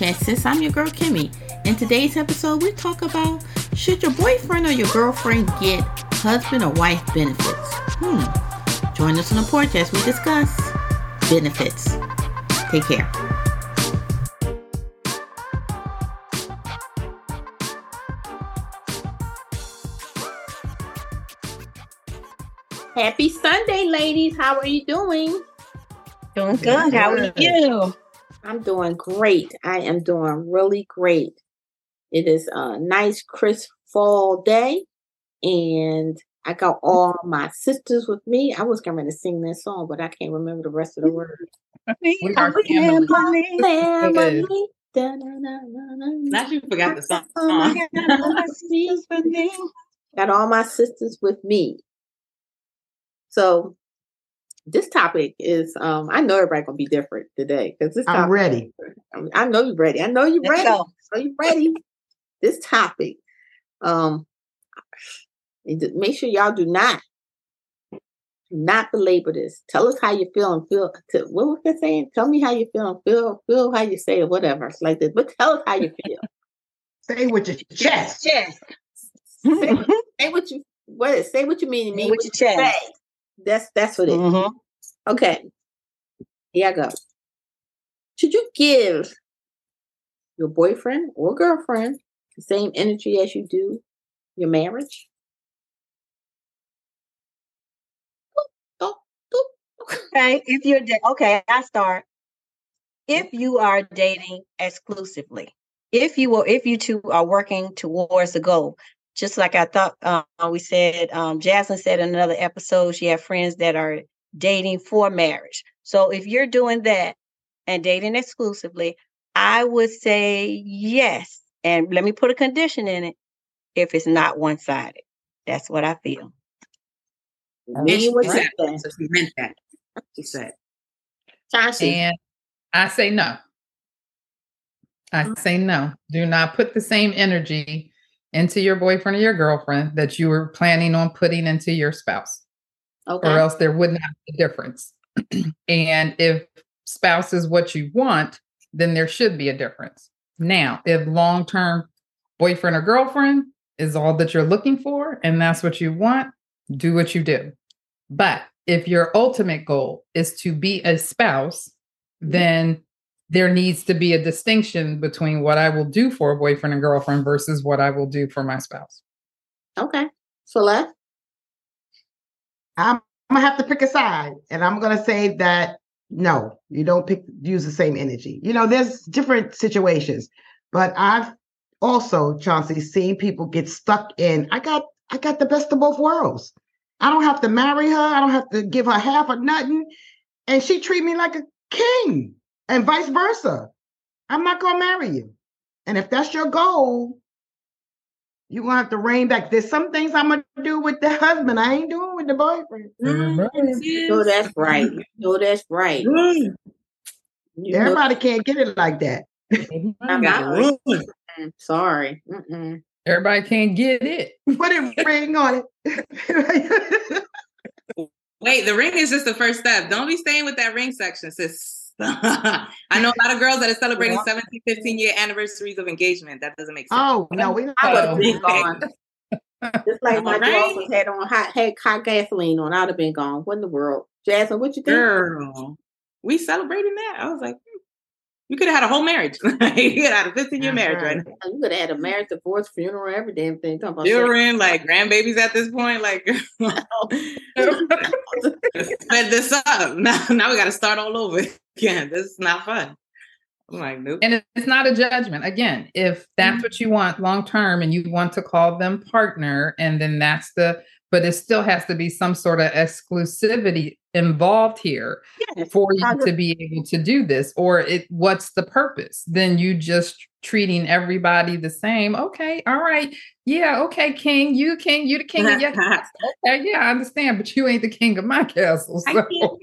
Welcome to Let's Chit Chat Sis. I'm your girl Kimmy. In today's episode, we talk about should your boyfriend or your girlfriend get husband or wife benefits? Hmm. Join us on the porch as we discuss benefits. Take care. Happy Sunday, ladies. How are you doing? Doing good. How are you? I'm doing great. I am doing really great. It is a nice, crisp fall day, and I got mm. all my sisters with me. I was going to sing that song, but I can't remember the rest of the words. We are family. Family. Now you forgot the song. Got all my sisters with me. So this topic is um I know everybody gonna be different today because this I'm ready. I know you're ready. I know you're Let's ready. Are you ready? this topic. Um make sure y'all do not do not belabor this. Tell us how you feel and feel to, what was I saying? Tell me how you feel and feel feel how you say it, whatever. It's like this. But tell us how you feel. Say it with your chest. Chest. say, say what you what say what you mean to me. with what your you chest. say. That's that's what it is. Mhm. Okay. Here I go. Should you give your boyfriend or girlfriend the same energy as you do your marriage? Okay. If you're da- okay, I start. If you are dating exclusively, if you will, if you two are working towards a goal, just like I thought uh, we said, um, Jasmine said in another episode, she had friends that are dating for marriage. So if you're doing that and dating exclusively, I would say yes. And let me put a condition in it if it's not one sided. That's what I feel. And she said, so she meant that. She said. Chauncey, And I say no. I say no. Do not put the same energy into your boyfriend or your girlfriend that you were planning on putting into your spouse, okay. or else there would not be a difference. and if spouse is what you want, then there should be a difference. Now, if long term boyfriend or girlfriend is all that you're looking for and that's what you want, do what you do. But if your ultimate goal is to be a spouse, mm-hmm. then there needs to be a distinction between what I will do for a boyfriend and girlfriend versus what I will do for my spouse. Okay. Celeste? I'm, I'm gonna have to pick a side, and I'm gonna say that no, you don't pick use the same energy. You know, there's different situations, but I've also Chauncey seen people get stuck in. I got I got the best of both worlds. I don't have to marry her. I don't have to give her half or nothing, and she treat me like a king, and vice versa. I'm not gonna marry you, and if that's your goal. You're gonna have to rein back. There's some things I'm gonna do with the husband. I ain't doing with the boyfriend. No, that's right. No, that's right. You know- Everybody can't get it like that. I'm not- Mm, sorry. Mm-mm. Everybody can't get it. Put a ring on it. Wait, the ring is just the first step. Don't be staying with that ring section, sis. I know a lot of girls that are celebrating Yeah. 17, 15 year anniversaries of engagement. That doesn't make sense. oh no, we I would Oh. have been gone. Just like my Alright. girlfriend had on hot had hot gasoline on, I'd have been gone. What in the world? Jasmine, what you think? Girl, we celebrating that. I was like, hmm. you could have had a whole marriage. you could have had a 15 year marriage right right. now. You could have had a marriage, divorce, funeral, every damn thing. Talking about Children, like grandbabies at this point. Like, sped this up. Now, now we got to start all over again. This is not fun. I'm like, nope. And it's not a judgment. Again, if that's mm-hmm. what you want long term and you want to call them partner, and then that's the, but it still has to be some sort of exclusivity involved here Yes. for you to be able to do this. Or it, what's the purpose? Then you just treating everybody the same. Okay, all right, yeah, okay, king, you king, you the king of your castle. Okay, yeah, I understand, but you ain't the king of my castle. So.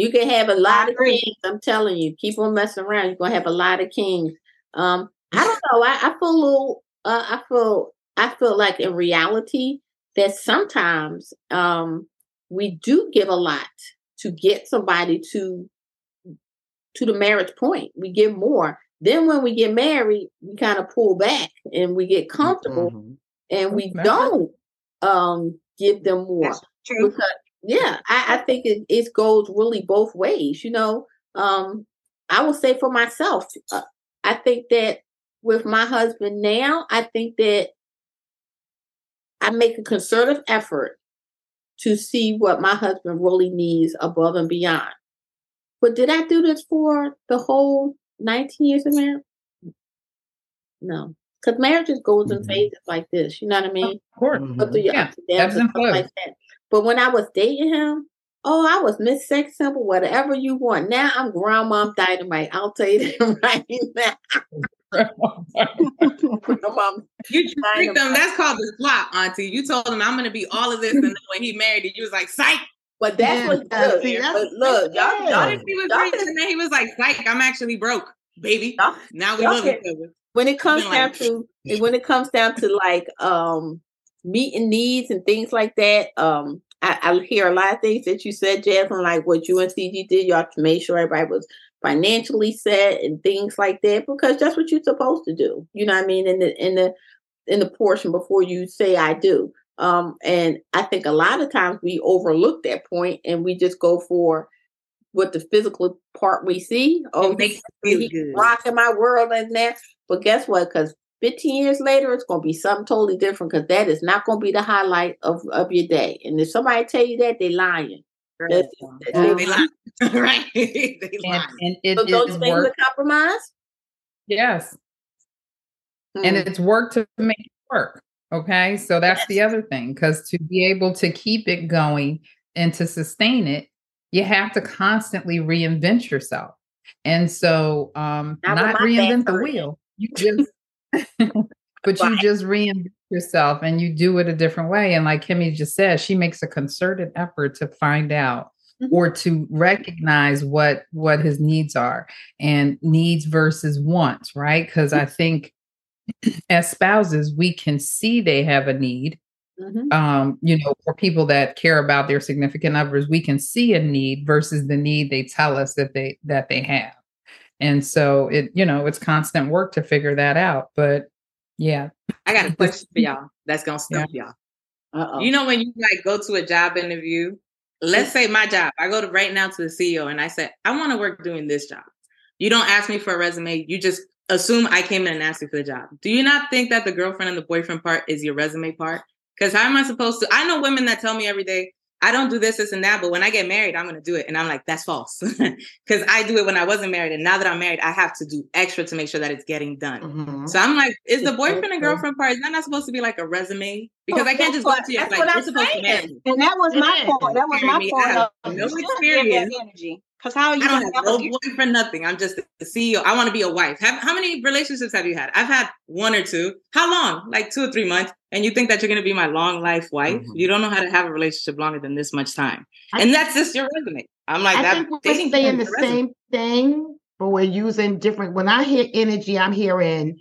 You can have a lot of kings. I'm telling you, keep on messing around. You're gonna have a lot of kings. Um, I don't know. I, I feel a little. Uh, I feel. I feel like in reality that sometimes um we do give a lot to get somebody to to the marriage point. We give more. Then when we get married, we kind of pull back and we get comfortable Mhm. and we don't um give them more. Because yeah, I, I think it, it goes really both ways. You know, um, I will say for myself, uh, I think that with my husband now, I think that I make a concerted effort to see what my husband really needs above and beyond. But did I do this for the whole 19 years of marriage? No. Because marriages goes in Mhm. phases like this. You know what I mean? Of course. Mhm. Through your Yeah, ups and downs and and stuff like that. But when I was dating him, oh, I was Miss Sex Simple, whatever you want. Now I'm Grandma Dynamite. I'll tell you that right now. Grandma You tricked them. That's called the plot, Auntie. You told him I'm gonna be all of this, and then when he married you, you was like, "Psych." But that's Yeah, what yeah, look, see, that's- but look, y'all, yeah. y'all, What if he was y'all rich and then he was like, "Psych, I'm actually broke, baby." Now we love can- each other. when it comes down like- to when it comes down to like um meeting needs and things like that, um, I, I hear a lot of things that you said, Jasmine, like what you and CG did. Y'all to make sure everybody was financially set and things like that because that's what you're supposed to do. You know what I mean? In the in the in the portion before you say I do. Um, and I think a lot of times we overlook that point and we just go for what the physical part we see. Oh, It makes he's- you feel good. rocking my world and that. But guess what? Because 15 years later, it's going to be something totally different because that is not going to be the highlight of, of your day. And if somebody tell you that, they lying. That's- that's Yeah. They lie, right? they And, lie. and it So those is things work. are compromise. Yes. and Hmm. it's work to make it work. Okay. So that's the other thing. Because to be able to keep it going and to sustain it, you have to constantly reinvent yourself. And so um Not not reinvent the wheel. You just but you just reinvent yourself and you do it a different way. And like Kimmy just said, she makes a concerted effort to find out Mhm. or to recognize what what his needs are and needs versus wants, right? Because I think as spouses, we can see they have a need. Mhm. Um, you know, for people that care about their significant others, we can see a need versus the need they tell us that they that they have. And so it, you know, it's constant work to figure that out. But yeah, I got a question for y'all. That's gonna stump y'all. Uh-oh. You know when you like go to a job interview, let's say my job, I go to right now to the CEO and I said, I want to work doing this job. You don't ask me for a resume, you just assume I came in and asked you for the job. Do you not think that the girlfriend and the boyfriend part is your resume part? Because how am I supposed to? I know women that tell me every day, I don't do this, this, and that, but when I get married, I'm gonna do it. And I'm like, that's false. Because I do it when I wasn't married. And now that I'm married, I have to do extra to make sure that it's getting done. Mhm. So I'm like, is the boyfriend and girlfriend part, is that not supposed to be like a resume? Because Well, I can't just go to you that's like, what I'm to saying. And that was my fault. That was my Jeremy, I point. have of no you shouldn't give that experience. energy. Because how are you I don't have have no a boyfriend, nothing. I'm just the CEO. I want to be a wife. Have, how many relationships have you had? I've had one or two. How long? Like two or three months. And you think that you're going to be my long life wife? Mhm. You don't know how to have a relationship longer than this much time. I- and that's just your resume. I'm like, I that think we're dating saying the resume. same thing, but we're using different. When I hear energy, I'm hearing,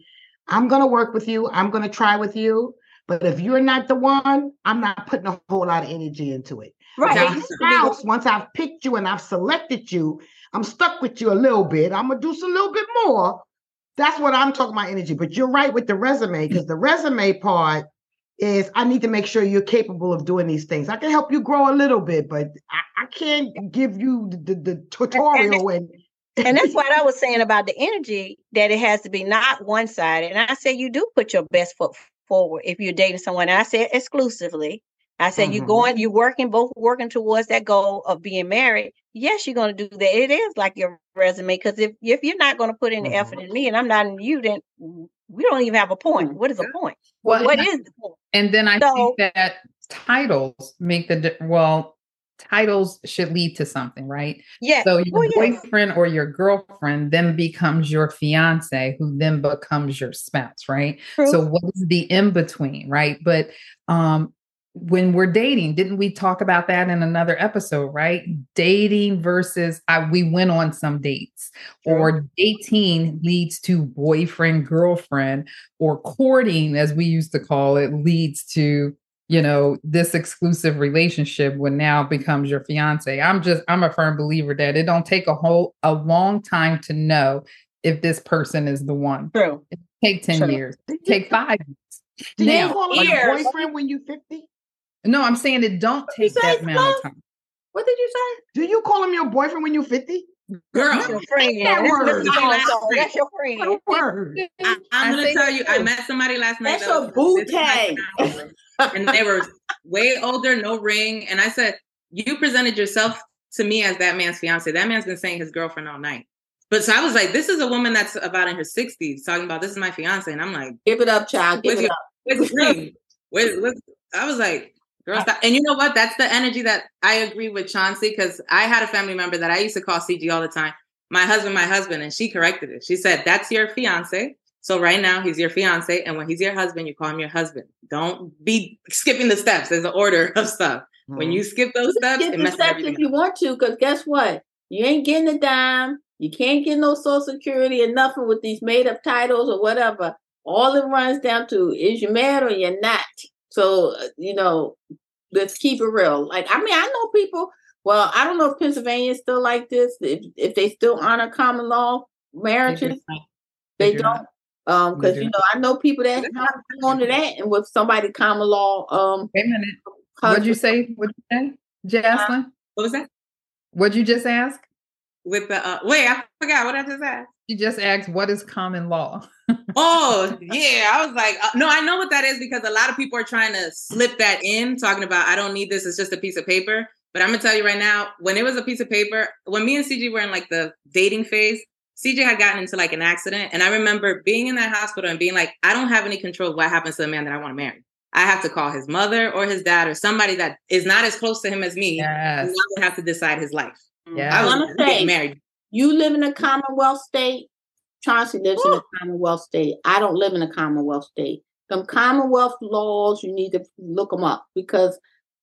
I'm going to work with you. I'm going to try with you. But if you're not the one, I'm not putting a whole lot of energy into it. Right. Yeah. Now, used to be spouse, once I've picked you and I've selected you, I'm stuck with you a little bit. I'm gonna do some little bit more. That's what I'm talking about energy. But you're right with the resume because the resume part is I need to make sure you're capable of doing these things. I can help you grow a little bit, but I, I can't give you the, the, the tutorial and and that's what I was saying about the energy that it has to be not one sided. And I said you do put your best foot forward if you're dating someone. I said exclusively. I said you Mhm. going, you're working, both working towards that goal of being married. Yes, you're going to do that. It is like your resume because if if you're not going to put in the effort in me and I'm not in you, then we don't even have a point. What is the point? Well, what and I- the point? And then I So- think that titles make the well, titles should lead to something, right? Yeah. So your well, yes. boyfriend or your girlfriend then becomes your fiance, who then becomes your spouse, right? True. So what is the in between, right? But um when we're dating, didn't we talk about that in another episode, right? Dating versus I, we went on some dates, or dating leads to boyfriend, girlfriend, or courting, as we used to call it, leads to you know, this exclusive relationship when now becomes your fiance. I'm just I'm a firm believer that it don't take a whole a long time to know if this person is the one. True. It take 10 True. years. It take five years. Do you Now, call him your years. boyfriend when you're 50? No, I'm saying it don't you take that say, amount of time. What did you say? Do you call him your boyfriend when you're 50? Girl, That's your friend. that That's, word. that's, the Last That's your friend. Word. I, I'm I gonna tell that you, I met somebody last night. That's that your was- boo this is my tag. and they were way older, no ring. And I said, You presented yourself to me as that man's fiance. That man's been saying his girlfriend all night. But so I was like, This is a woman that's about in her 60s talking about this is my fiance. And I'm like, Give it up, child. Give it your- up. Where's the ring? Where's, where's, I was like, Girl, stop. And you know what? That's the energy that I agree with Chauncey because I had a family member that I used to call CG all the time. My husband, my husband, and she corrected it. She said, That's your fiance. So right now he's your fiance, and when he's your husband, you call him your husband. Don't be skipping the steps. There's an order of stuff. When hmm. you skip those steps, Get it the messes steps everything if you want to, because guess what? You ain't getting a dime. You can't get no social security or nothing with these made up titles or whatever. All it runs down to is you mad or you're not. So uh, you know, let's keep it real. Like I mean, I know people. Well, I don't know if Pennsylvania is still like this. If if they still honor common law marriages, they do don't. Um, because you know, I know people that They have on to that, and with somebody common law, um, Wait a minute. What'd you say? What'd you say, Jocelyn? What was that? What'd you just ask? With the uh, wait, I forgot what I just asked. You just asked what is common law? Oh, yeah. I was like, uh, no, I know what that is because a lot of people are trying to slip that in, talking about, I don't need this. It's just a piece of paper. But I'm going to tell you right now, when it was a piece of paper, when me and CJ were in like the dating phase, CJ had gotten into like an accident. And I remember being in that hospital and being like, I don't have any control of what happens to the man that I want to marry. I have to call his mother or his dad or somebody that is not as close to him as me. Yes. They have to decide his life. Mm-hmm. Yeah. I I was want to say, married. you live in a mm-hmm. Commonwealth state. Chauncey lives in a Commonwealth state. I don't live in a Commonwealth state. Some Commonwealth laws, you need to look them up because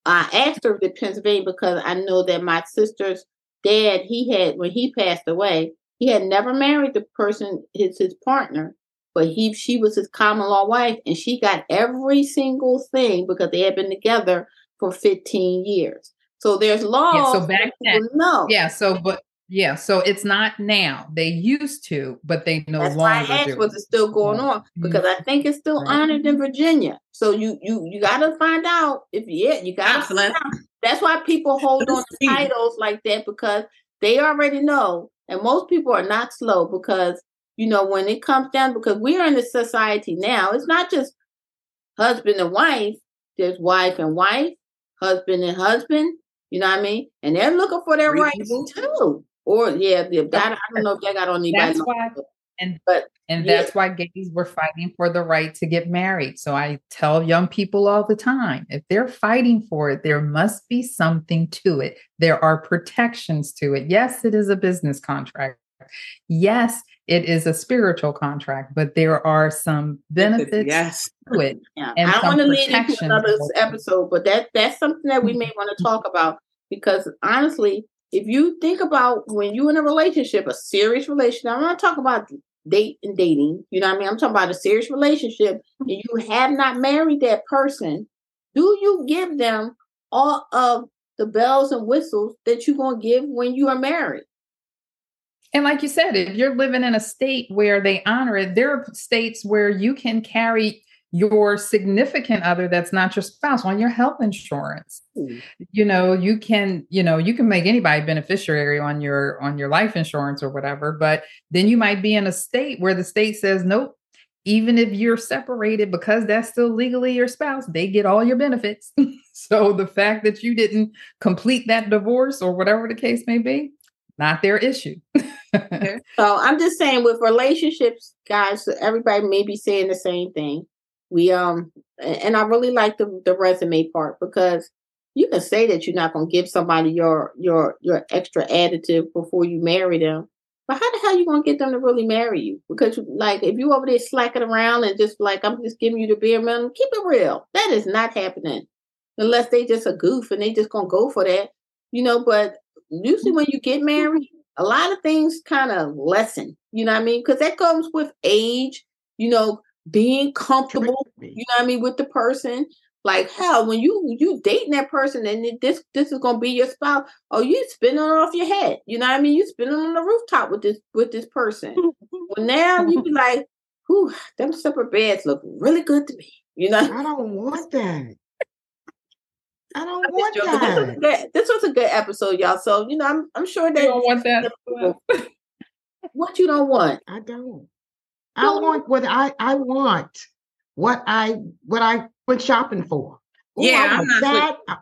I asked her if Pennsylvania because I know that my sister's dad, he had when he passed away, he had never married the person, his his partner, but he she was his common law wife, and she got every single thing because they had been together for 15 years. So there's laws. Yeah, so back then, know. yeah. So, but yeah, so it's not now. They used to, but they no That's why longer asked do. was it still going mm-hmm. on because I think it's still Right. honored in Virginia. So you you you got to find out if yeah you got to. That's why people hold on to titles like that because they already know, and most people are not slow because you know when it comes down because we are in a society now. It's not just husband and wife. There's wife and wife, husband and husband. You know what I mean? And they're looking for their rights too. Or yeah, that, I don't know if they got on anybody. That's why, and But and yeah. that's why gays were fighting for the right to get married. So I tell young people all the time, if they're fighting for it, there must be something to it. There are protections to it. Yes, it is a business contract. Yes, it is a spiritual contract, but there are some benefits Yes. to it. Yeah, and I want to lead into another episode, but that that's something that we mm-hmm. may want to talk about because honestly, if you think about when you're in a relationship, a serious relationship, I'm not talking about date and dating. You know what I mean? I'm talking about a serious relationship, and you have not married that person. Do you give them all of the bells and whistles that you're gonna give when you are married? And like you said, if you're living in a state where they honor it, there are states where you can carry your significant other that's not your spouse on your health insurance. Hmm. You know, you can, you know, you can make anybody beneficiary on your on your life insurance or whatever, but then you might be in a state where the state says, nope, even if you're separated because that's still legally your spouse, they get all your benefits. so the fact that you didn't complete that divorce or whatever the case may be, not their issue. So I'm just saying with relationships, guys, everybody may be saying the same thing. We um and I really like the the resume part because you can say that you're not gonna give somebody your your your extra additive before you marry them. But how the hell you gonna get them to really marry you? Because like if you over there slacking around and just like I'm just giving you the bare minimum, keep it real. That is not happening. Unless they just a goof and they just gonna go for that. You know, but usually when you get married, a lot of things kind of lessen, you know what I mean? Because that comes with age, you know, being comfortable, you know what I mean, with the person. Like hell, when you you dating that person and this this is gonna be your spouse, oh you spinning off your head. You know what I mean? You spinning on the rooftop with this with this person. well now you be like, whew, them separate beds look really good to me. You know? I don't want that. I don't I'm want just joking. This was, a that. good, this was a good episode, y'all. So you know, I'm I'm sure You that don't want that. what you don't want. I don't. I want what I I want. What I what I went shopping for. Ooh, I Yeah, I'm not that. I,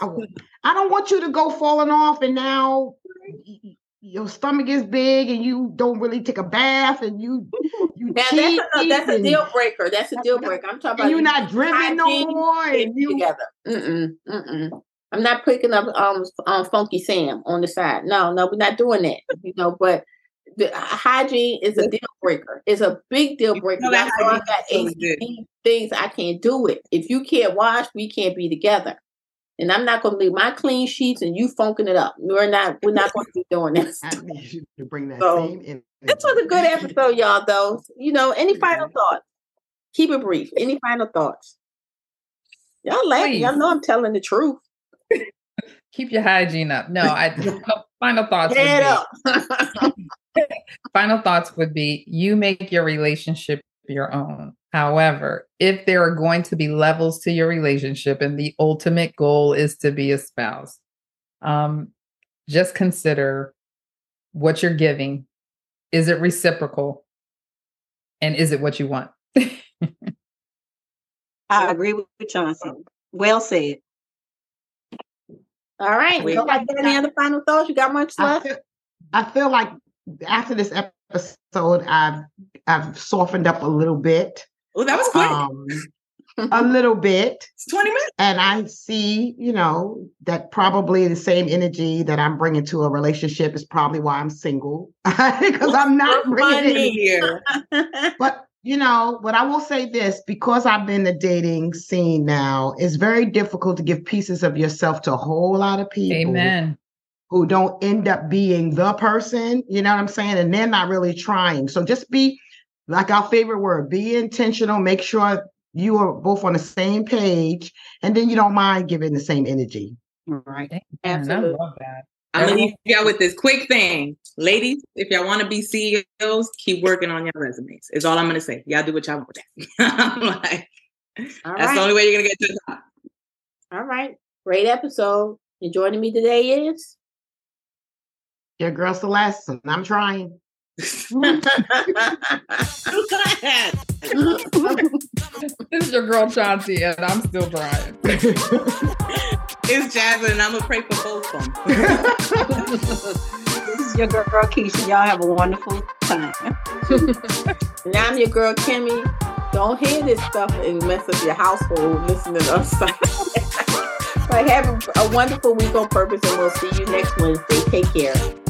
I want- I don't want you to go falling off and now y- y- your stomach is big and you don't really take a bath and you you Now cheat that's a, that's a deal breaker. That's a deal breaker. I'm talking and about you're not driven no more and you together. Mm-mm, mm-mm. I'm not picking up um, um funky Sam on the side. No, no, we're not doing that. You know, but the hygiene is a deal breaker. It's a big deal You breaker. know That's why I got feels good. ADD things. I can't do it. If you can't wash, we can't be together. And I'm not going to leave my clean sheets and you funking it up. We're not. We're not going to be doing this. I need you to bring that So, same energy. This was a good episode, y'all. Though, you know, any final thoughts? Keep it brief. Any final thoughts? Y'all laughing. Y'all know I'm telling the truth. Keep your hygiene up. No, I no, final thoughts. would Head be- up. final thoughts would be you make your relationship your own. However, if there are going to be levels to your relationship and the ultimate goal is to be a spouse, um, just consider what you're giving. Is it reciprocal? And is it what you want? I agree with Johnson. Well said. All right. Wait. Nobody got any other final thoughts? You got much I left? feel, I feel like after this episode, I've I've softened up a little bit, Oh, that was quick. um, a little bit, it's 20 minutes. and I see, you know, that probably the same energy that I'm bringing to a relationship is probably why I'm single because I'm not bringing it. Here. But you know, but I will say this because I've been in the dating scene now, it's very difficult to give pieces of yourself to a whole lot of people Amen. who don't end up being the person, you know what I'm saying? And they're not really trying. So just be like our favorite word, be intentional, make sure you are both on the same page, and then you don't mind giving the same energy. Right. Absolutely. I love that. I'm gonna leave y'all with this quick thing. Ladies, if y'all want to be CEOs, keep working on your resumes. Is all I'm gonna say. Y'all do what y'all want with that. I'm like, All that's the only way you're gonna get to the top. All right. Great episode. And joining me today is Your girl Celeste, and I'm trying. This is your girl Chauncey, and I'm still trying. it's Jasmine, and I'm gonna pray for both of them. This is your girl Keisha. Y'all have a wonderful time. and I'm your girl Kimmy. Don't hear this stuff and mess up your household listening to us. but have a, a wonderful week on purpose, and we'll see you next Wednesday. Take care.